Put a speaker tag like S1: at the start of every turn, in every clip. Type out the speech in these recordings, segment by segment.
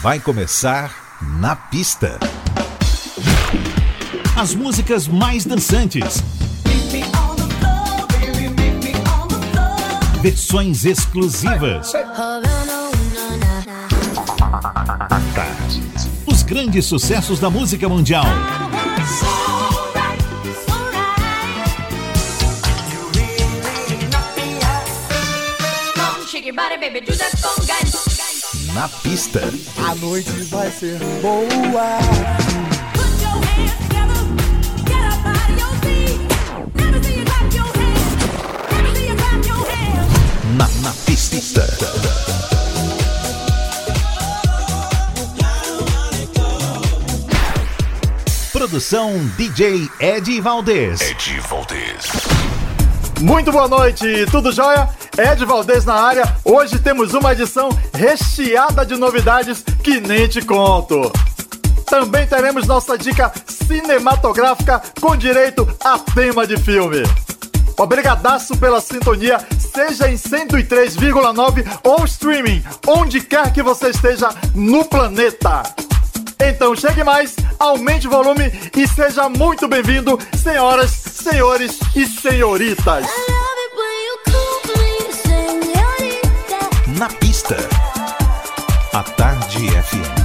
S1: Vai começar na pista. As músicas mais dançantes. Versões exclusivas. Os grandes sucessos da música mundial. Na pista.
S2: A noite vai ser boa.
S1: Na, na pista. Produção DJ Ed Valdez.
S3: Ed Valdez.
S2: Muito boa noite, tudo jóia? Ed Valdez na área. Hoje temos uma edição recheada de novidades que nem te conto. Também teremos nossa dica cinematográfica com direito a tema de filme. Obrigadaço pela sintonia, seja em 103,9 ou streaming, onde quer que você esteja no planeta. Então chegue mais, aumente o volume e seja muito bem-vindo, senhoras, senhores e senhoritas.
S1: Na pista. A Tarde FM.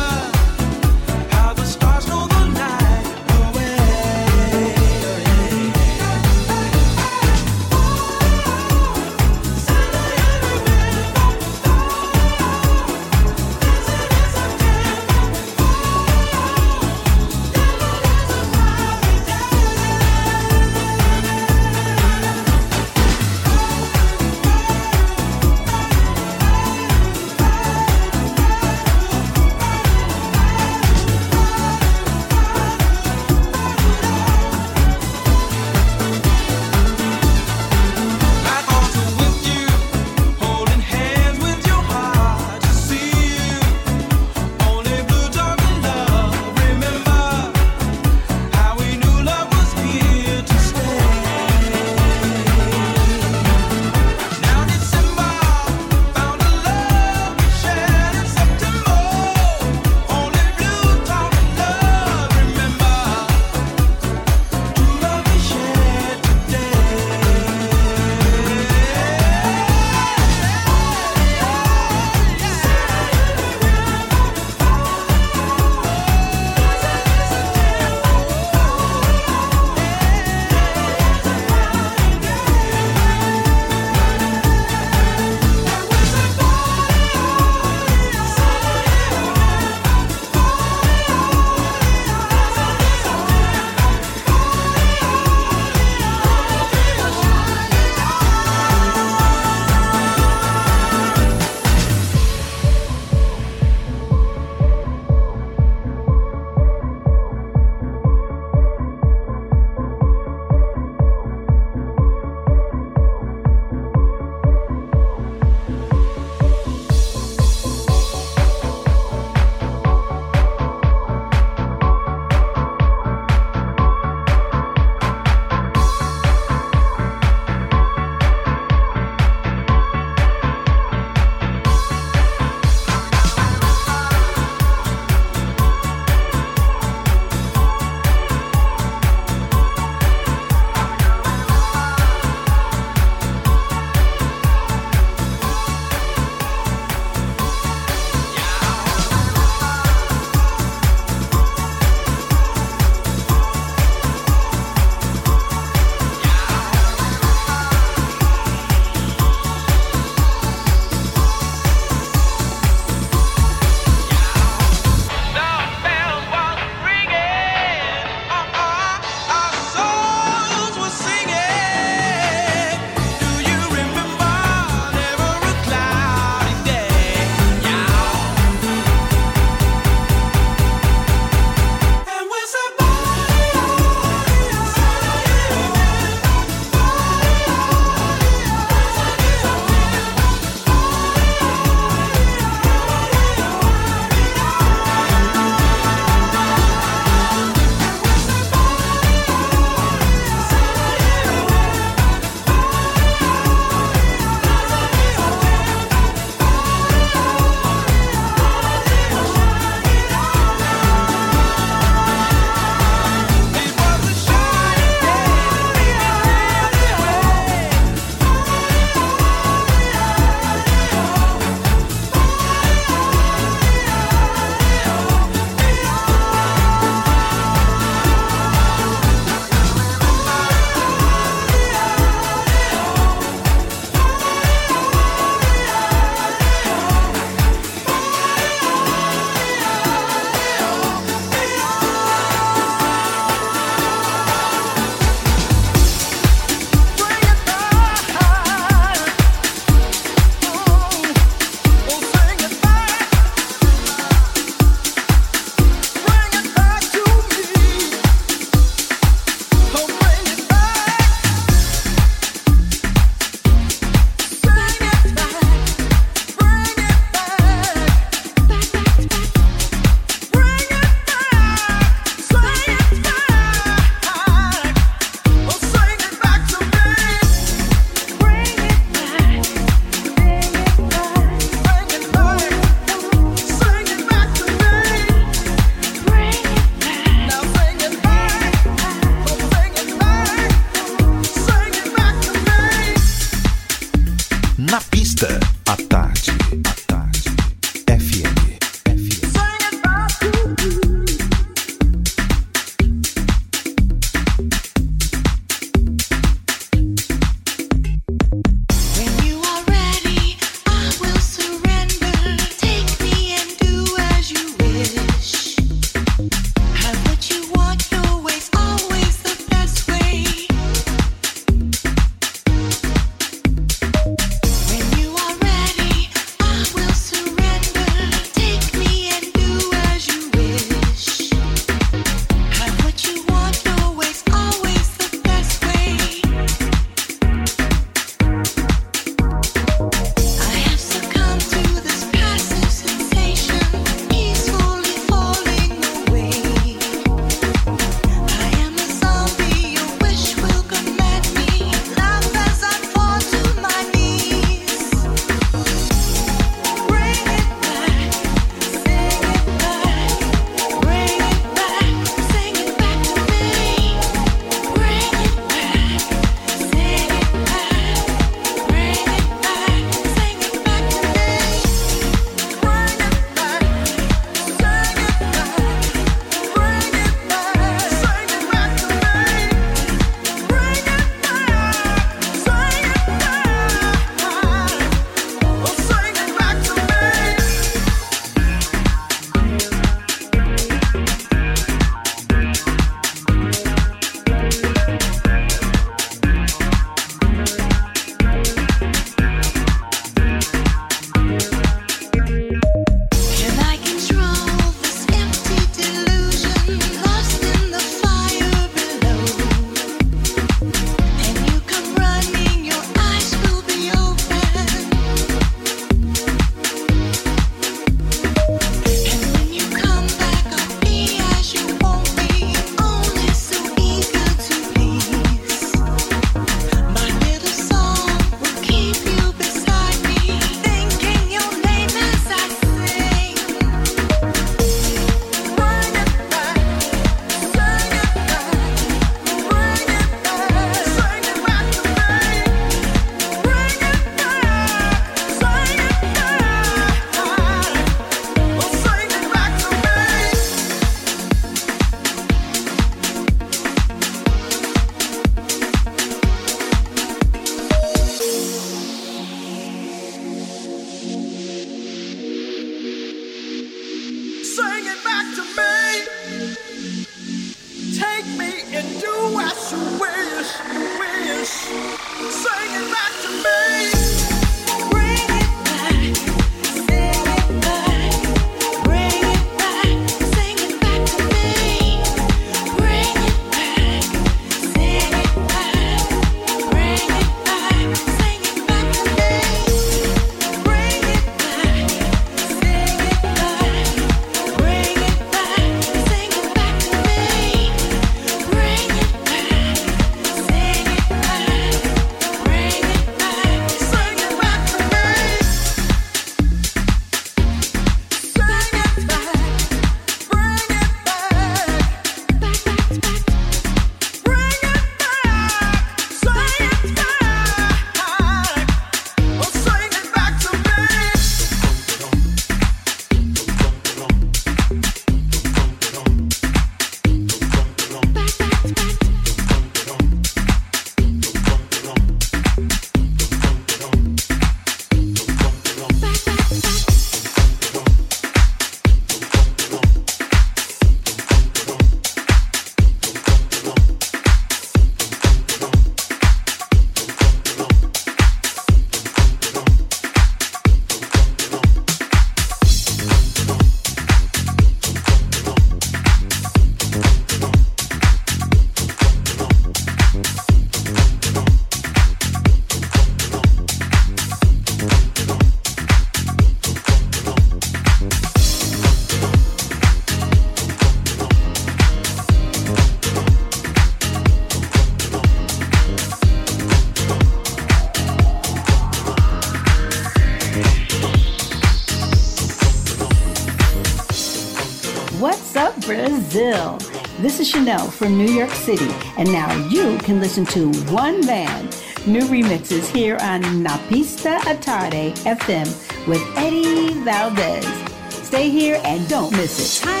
S3: Is Chanel from New York City, and now you can listen to one band New remixes here on Napista Atade FM with Eddie Valdez. Stay here and don't miss
S4: it.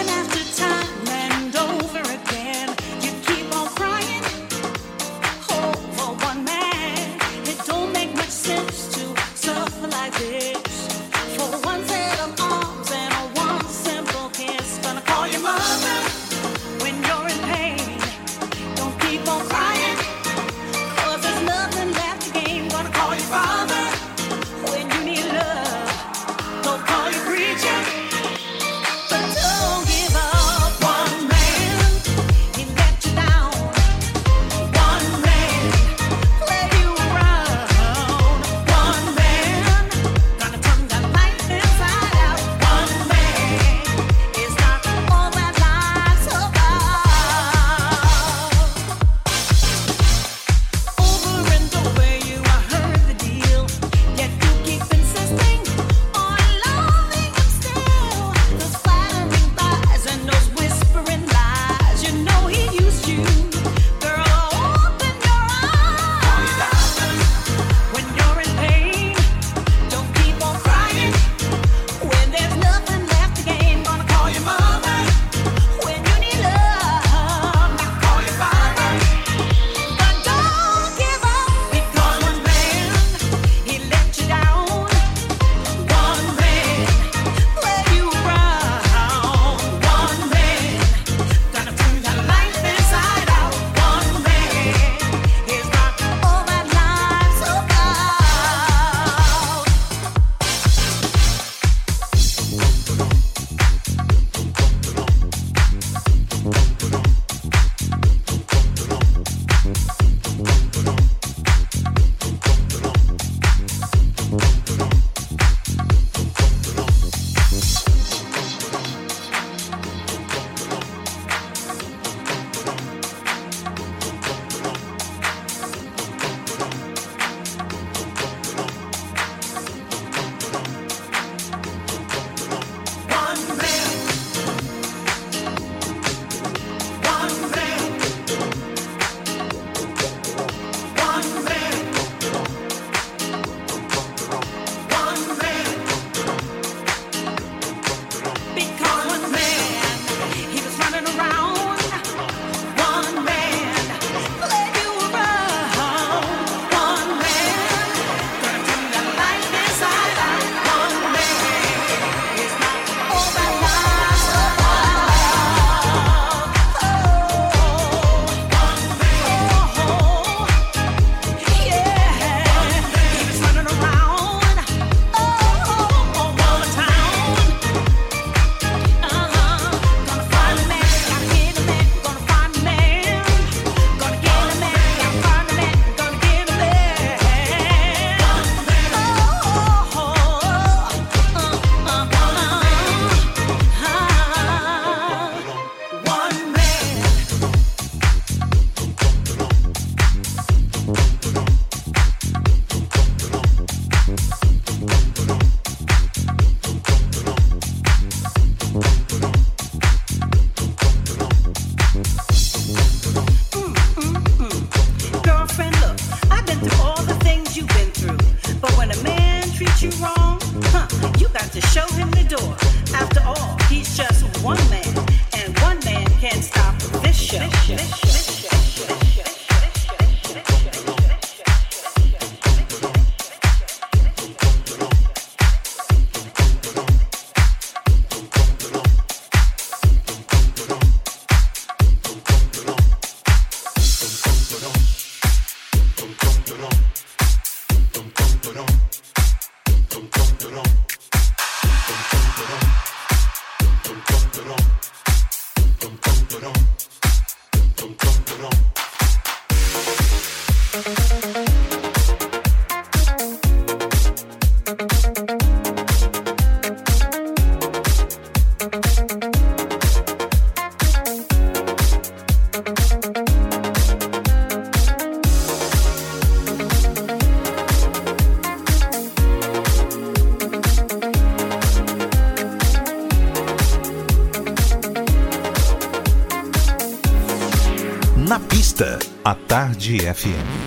S5: show.
S6: Tarde FM.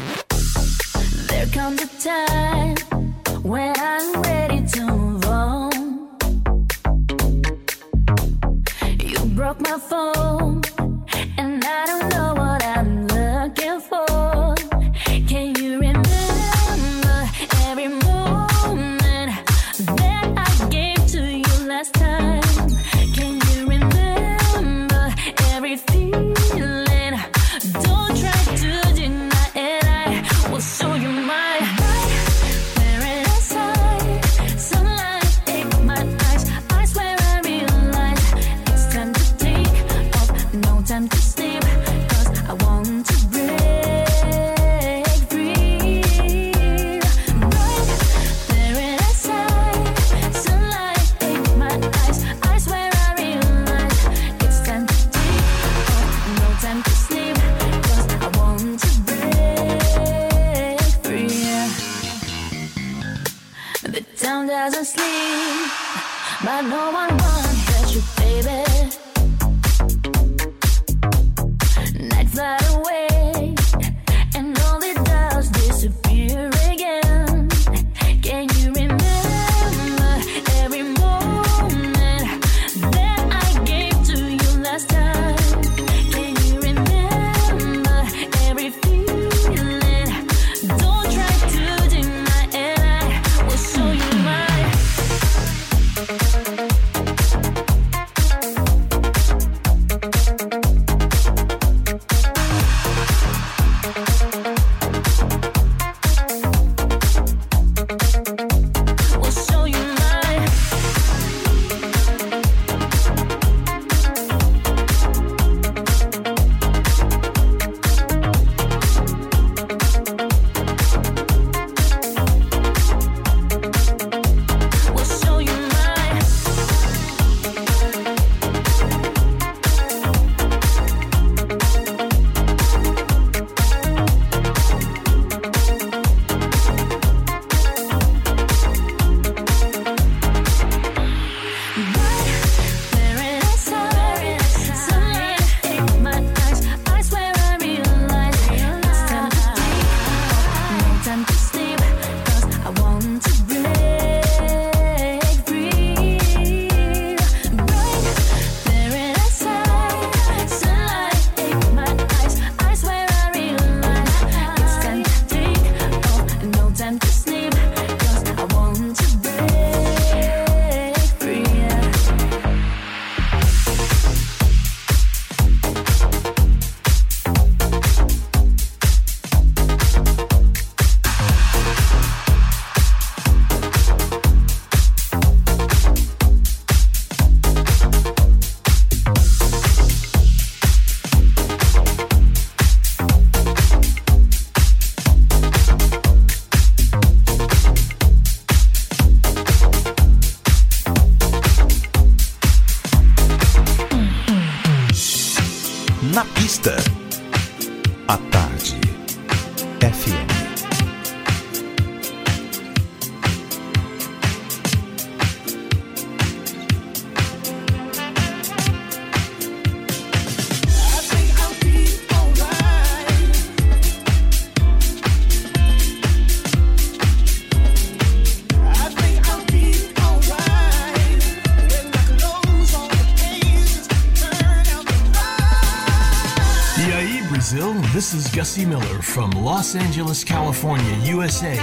S7: from Los Angeles, California, USA.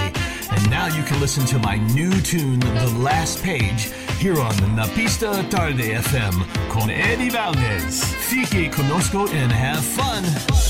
S7: And now you can listen to my new tune, The Last Page, here on Na Pista Tarde FM con Eddie Valdez. Fique conosco and have fun.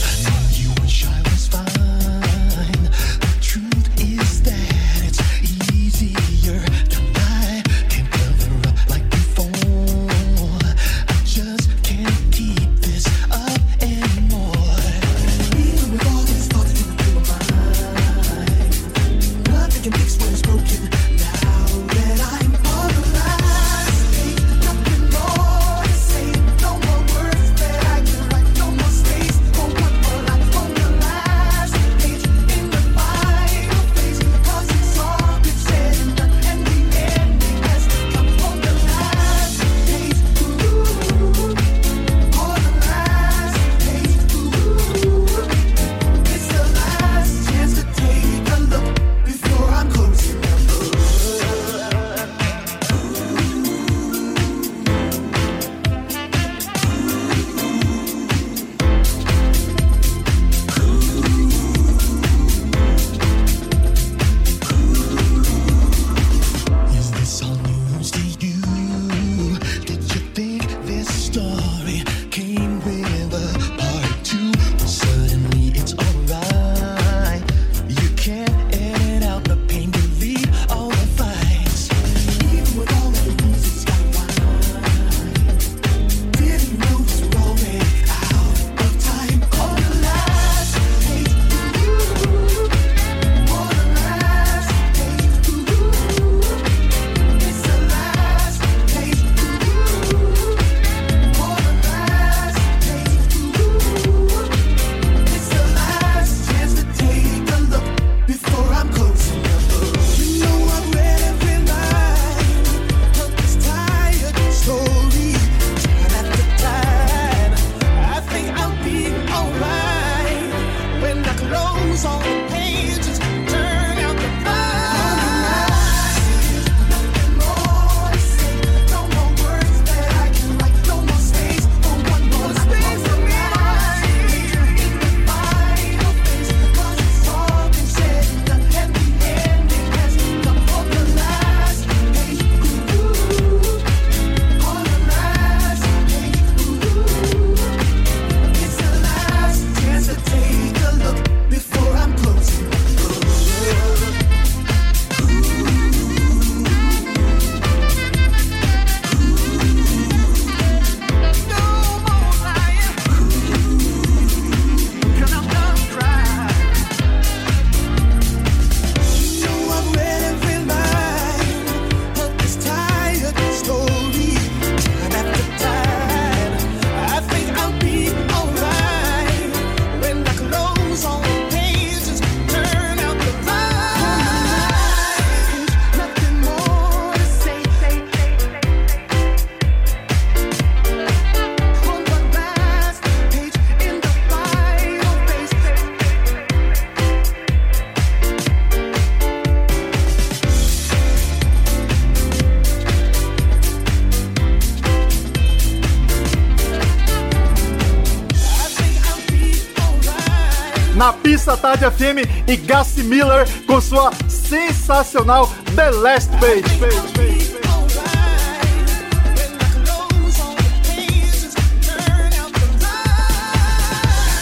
S2: Pista Tarde FM e Gassi Miller com sua sensacional The Last Page.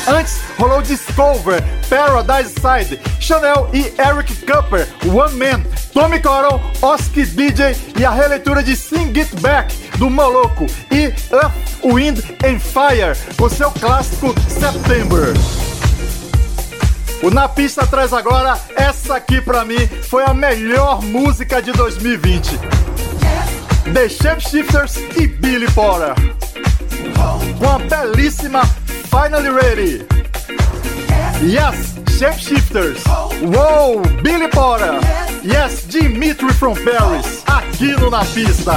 S2: Antes rolou Discover, Paradise Side, Chanel e Eric Cooper, One Man, Tommy Coron, Oski DJ e a releitura de Sing It Back do Moloco e Earth, Wind and Fire, o seu clássico September. O Na Pista traz agora essa aqui pra mim foi a melhor música de 2020. The Shapeshifters e Billy Porter. Com a belíssima Finally Ready. Yes, Shapeshifters. Wow, Billy Porter. Yes, Dimitri from Paris. Aqui no Na Pista.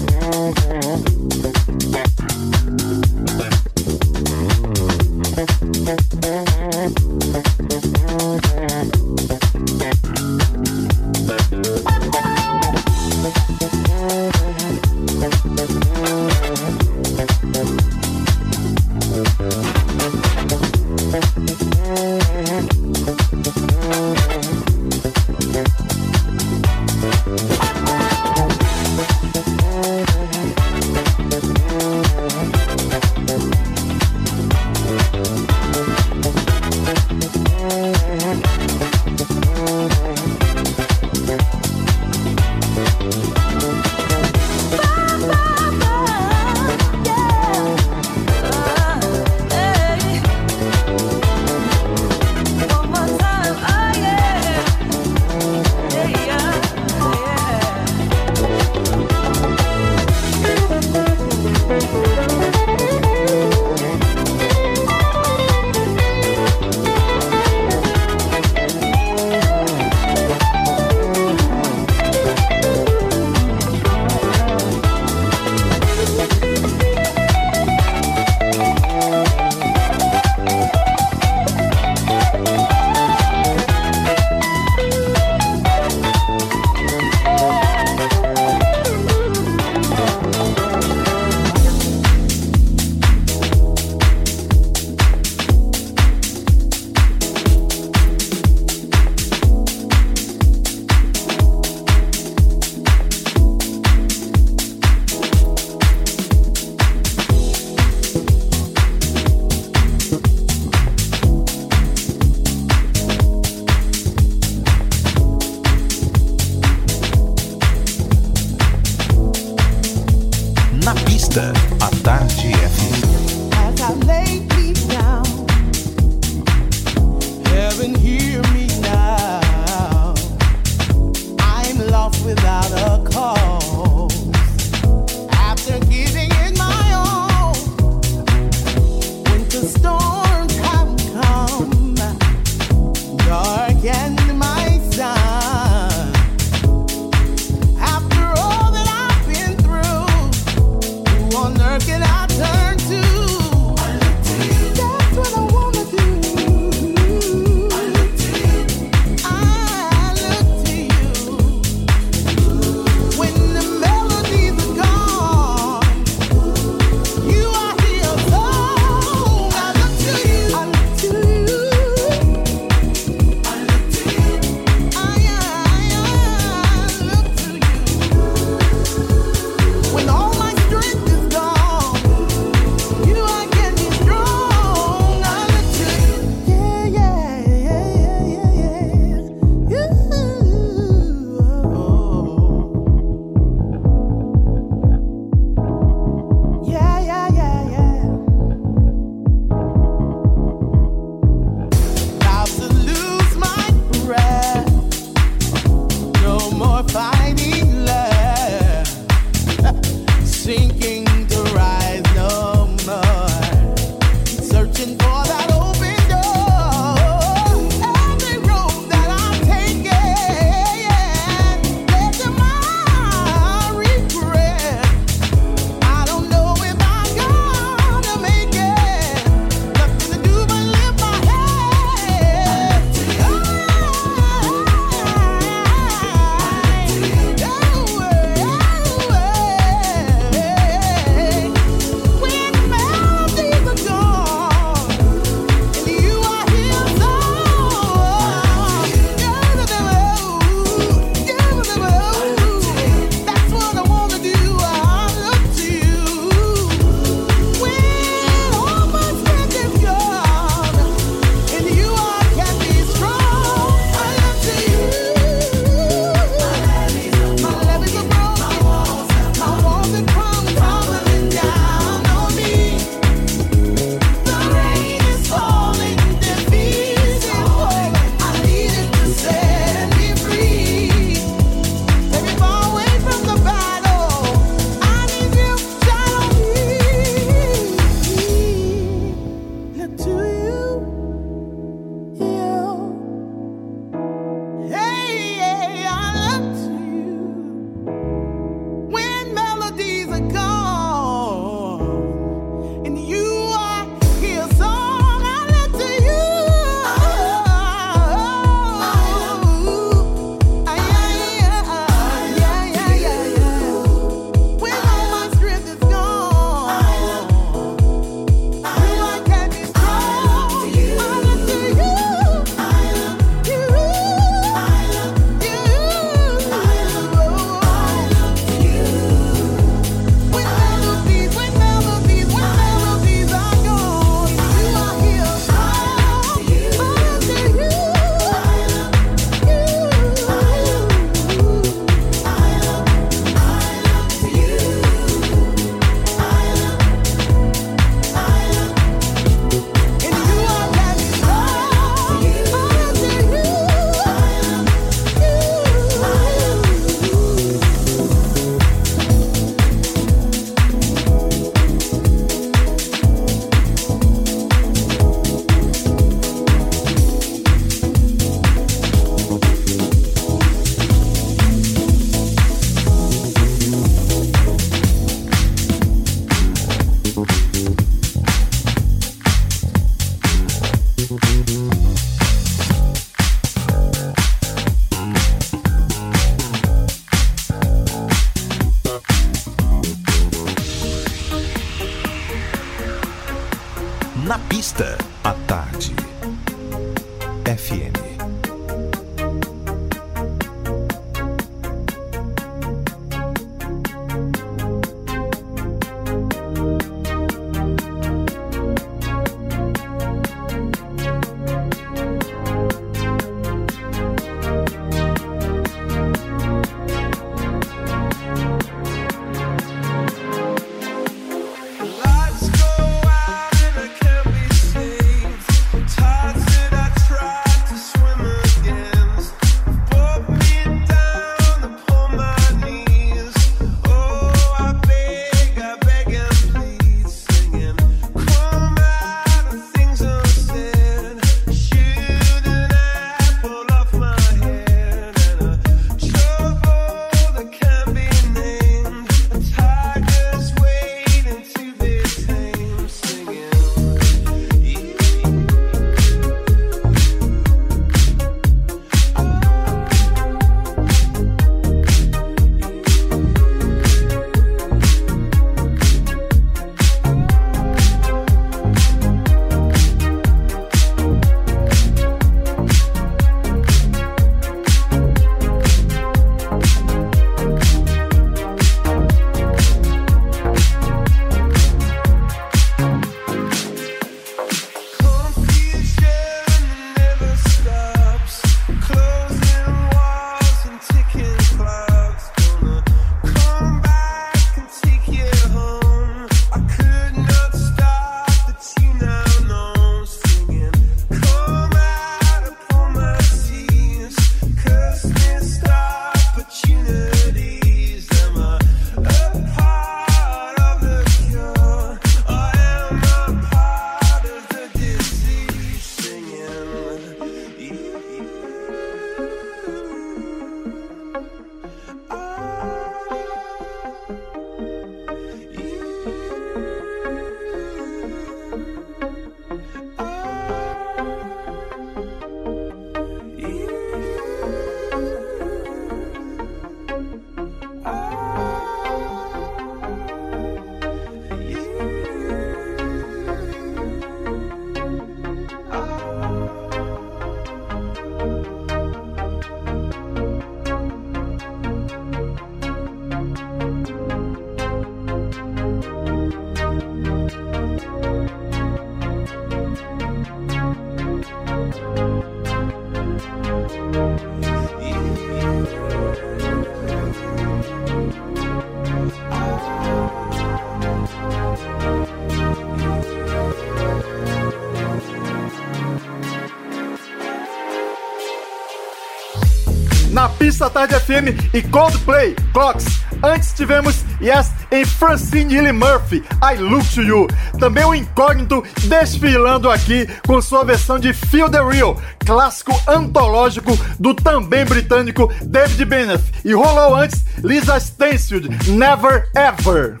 S1: Pista Tarde FM
S2: e Coldplay, Clocks. Antes tivemos Yes em Francine Hilly Murphy, I Look to You. Também o Incógnito desfilando aqui com sua versão de Feel the Real, clássico antológico do também britânico David Bennett. E rolou antes Lisa Stansfield, Never Ever.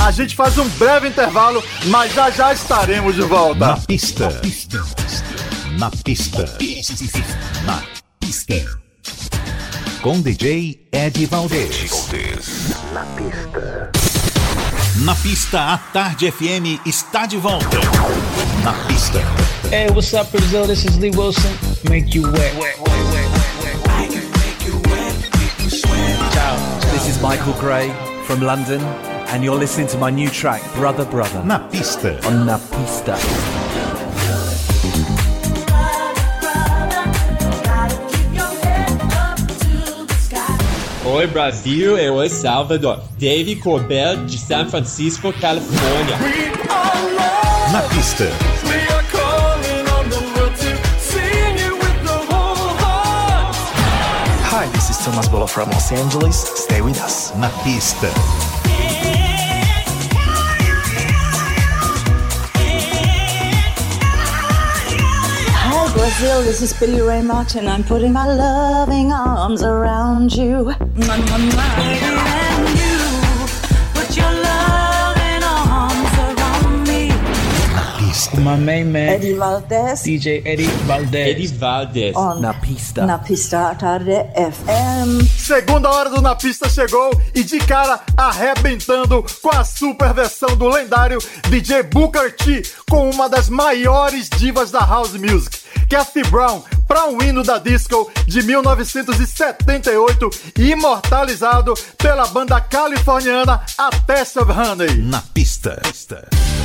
S2: A gente faz um breve intervalo, mas já já estaremos de volta.
S1: Na pista. Na pista. Na pista. Com DJ Ed Valdez. Na pista. Na pista, a Tarde FM está de volta. Na pista.
S8: Hey, what's up, Brazil? This is Lee Wilson. Make you wet.
S9: Ciao, this is Michael Gray from London, and you're listening to my new track, Brother Brother,
S1: Na pista.
S9: on Na Pista.
S10: Oi Brasil, eu sou Salvador. Dave Colbert de San Francisco, Califórnia.
S1: Na pista.
S11: Hi, this is Thomas Bolo from Los Angeles. Stay with us.
S1: Na pista.
S12: Brazil, this is Billy Ray Martin. I'm putting my loving arms around you. And you put your loving arms around me.
S1: Na pista.
S8: my main man,
S12: Eddie Valdez.
S8: DJ Eddie Valdez.
S10: Eddie Valdez.
S12: On
S9: Na pista.
S12: Na pista tarde FM.
S2: Segunda hora do Na Pista chegou e de cara arrebentando com a super versão do lendário DJ Booker T com uma das maiores divas da house music, Kathy Brown, para um hino da disco de 1978, imortalizado pela banda californiana A Test of Honey.
S1: Na pista.
S13: Ooh.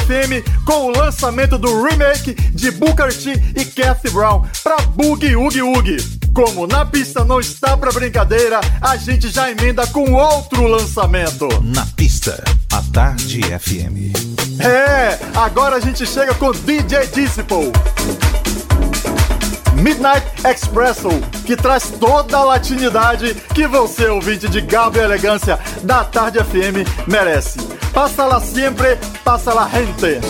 S2: FM com o lançamento do remake de Booker T e Kathy Brown para Boogie Oogie Oogie. Como na pista não está para brincadeira, a gente já emenda com outro lançamento.
S1: Na pista, a Tarde FM.
S2: É, agora a gente chega com DJ Disciple. Midnight Expresso, que traz toda a latinidade que você, ouvinte de Gabo e Elegância da Tarde FM, merece.
S13: pásala siempre, pasa la gente.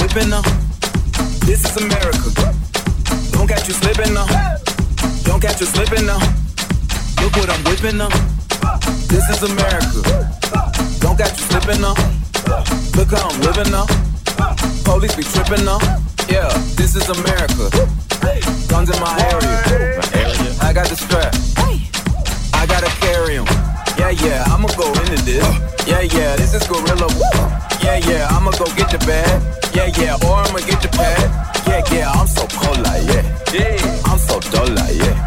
S14: Whipping now. This is America. Don't catch you slipping now. Don't catch you slipping now. Look what I'm whipping now. This is America. Don't catch you slipping now. Look how I'm living now. Police be tripping now. Yeah, this is America. Guns in my area. I got the strap. I gotta carry carry 'em. Yeah, yeah, I'ma go into this. Yeah, yeah, this is gorilla. Yeah, yeah, I'ma go get your bag. Yeah, yeah, or I'ma get your pad. Yeah, yeah, I'm so cold like yeah. Yeah, I'm so dull like yeah.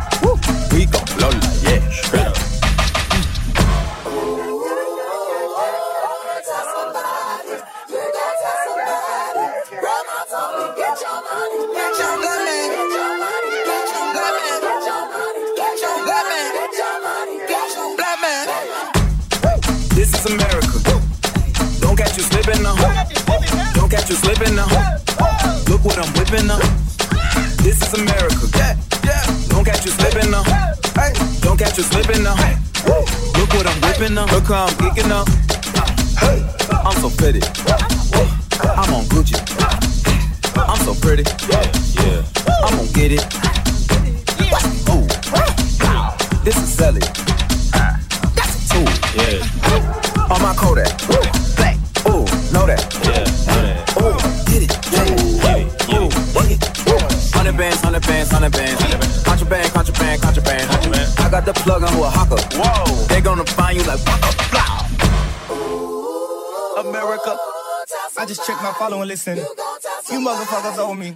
S14: Now. This is America. Don't catch you slipping now. Don't catch you slipping now. Look what I'm whipping now. Look how I'm geeking up. I'm so pretty.
S15: Checked my follow and listen. You motherfuckers owe me.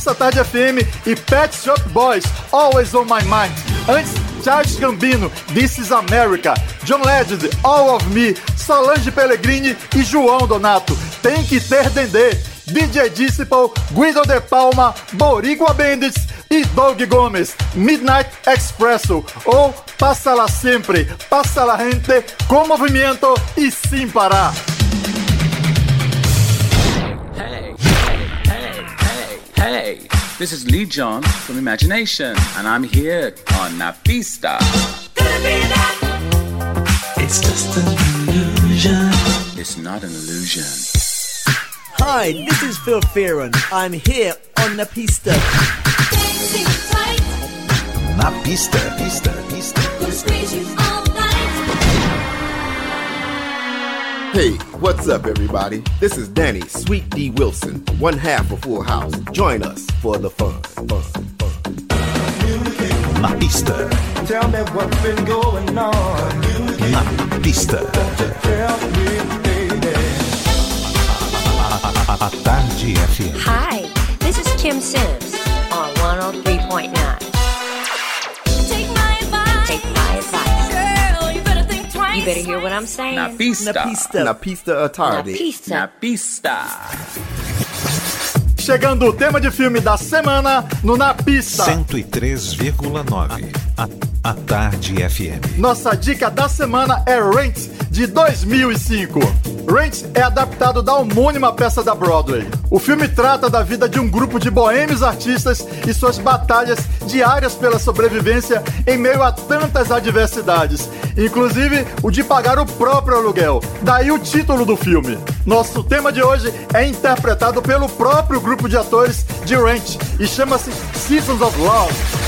S2: Na pista Tarde FM e Pet Shop Boys, Always on My Mind. Antes, Charles Gambino, This is America, John Legend, All of Me, Solange Pellegrini e João Donato. Tem que ter Dendê. DJ Disciple, Guido De Palma, Boricua Bandits e Doug Gomes, Midnight Expresso ou Passa La Sempre, Passa La Gente, com movimento e sem parar.
S16: Hey, hey. This is Lee John from Imagination, and I'm here on Na Pista.
S17: It's just an illusion.
S16: It's not an illusion.
S18: Hi, this is Phil Fearon. I'm here on the pista.
S1: Na pista, pista, pista.
S19: Hey, what's up, everybody? This is Danny Sweet D Wilson, one half of Full House. Join us for the fun. fun, fun.
S1: Na pista,
S15: Tell me what's been going on.
S1: na pista.
S15: Tell me, baby.
S1: A, a, a Tarde FM.
S6: Hi, this is Kim Sims on 103.9. You better hear what I'm saying.
S16: Na Pista.
S18: Na pista.
S19: Na pista à tarde.
S6: Na pista.
S16: Na Pista.
S2: Chegando o tema de filme da semana no Na Pista.
S1: 103,9. A, a Tarde FM.
S2: Nossa dica da semana é Rent, de 2005. Rent é adaptado da homônima peça da Broadway. O filme trata da vida de um grupo de boêmios artistas e suas batalhas diárias pela sobrevivência em meio a tantas adversidades, inclusive o de pagar o próprio aluguel. Daí o título do filme. Nosso tema de hoje é interpretado pelo próprio grupo de atores de Rent e chama-se Seasons of Love.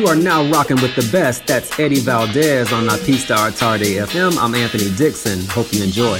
S13: You
S20: are now rocking with the best. That's Eddie Valdez on La Pista Tarde FM. I'm Anthony Dixon. Hope you enjoy.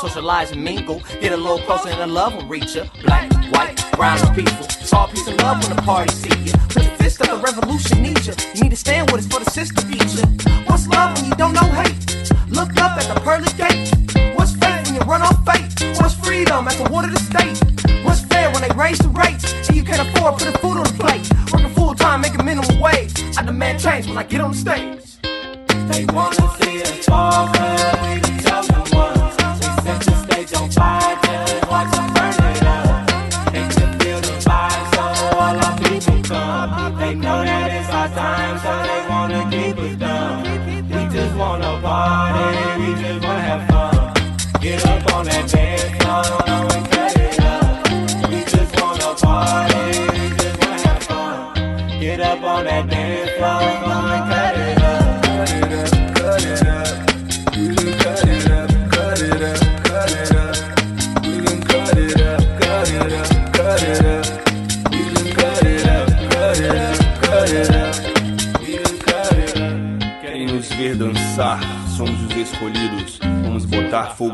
S21: Socialize and mingle. Get a little closer and the love will reach ya. Black, white, brown people. It's all peace and love when the party see ya. Put your fist up, the revolution needs ya. You need to stand with us for the sister ya. What's love when you don't know hate? Look up at the pearly gate. What's faith when you run on faith? What's freedom at the water the state? What's fair when they raise the rates? And you can't afford putting food on the plate. Working full time, making minimum wage. I demand change when I get on the stage.
S22: They wanna see us fall,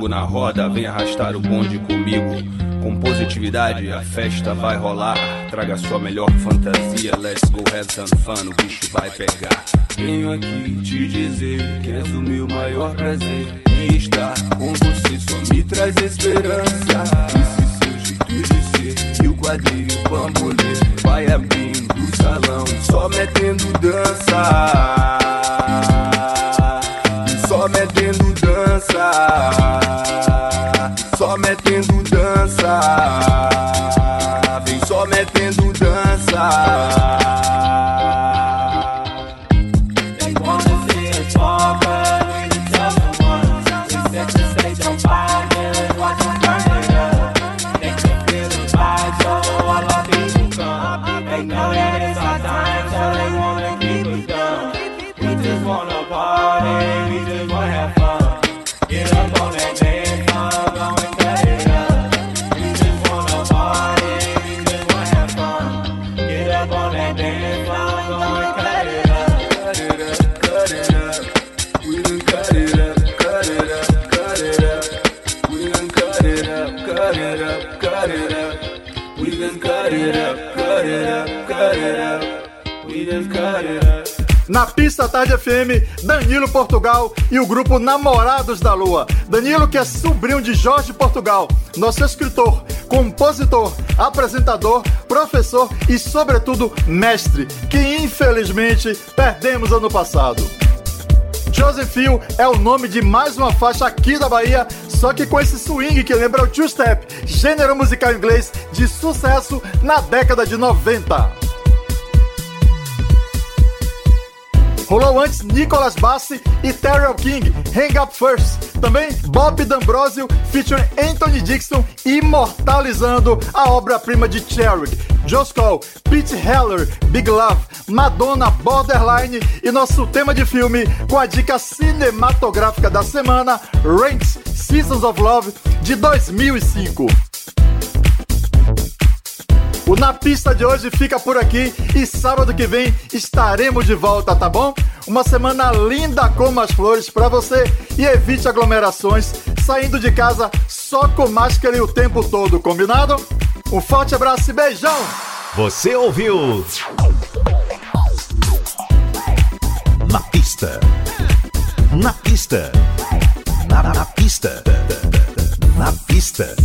S23: na roda, vem arrastar o bonde comigo. Com positividade, a festa vai rolar. Traga sua melhor fantasia, let's go have some fun, o bicho vai pegar. Venho aqui te dizer que és o meu maior prazer. E estar com você só me traz esperança. Esse seu jeito de ser e o quadril, bambolê. Vai abrindo o salão, só metendo dança. Só metendo dança. Dança.
S2: Pista Tarde FM, Danilo Portugal e o grupo Namorados da Lua. Danilo, que é sobrinho de Jorge Portugal, nosso escritor, compositor, apresentador, professor e, sobretudo, mestre, que infelizmente perdemos ano passado. Joseph Hill é o nome de mais uma faixa aqui da Bahia, só que com esse swing que lembra o two-step, gênero musical inglês de sucesso na década de 90. Rolou antes Nicholas Bassi e Terrell King, Hang Up First. Também Bob D'Ambrosio featuring Anthony Dixon imortalizando a obra-prima de Cherry. Joe Cole, Pete Heller, Big Love, Madonna, Borderline e nosso tema de filme com a dica cinematográfica da semana, Ranks, Seasons of Love, de 2005. O Na Pista de hoje fica por aqui e sábado que vem estaremos de volta, tá bom? Uma semana linda como as flores pra você e evite aglomerações, saindo de casa só com máscara e o tempo todo, combinado? Um forte abraço e beijão!
S1: Você ouviu? Na pista. Na pista. Na, na pista. Na pista.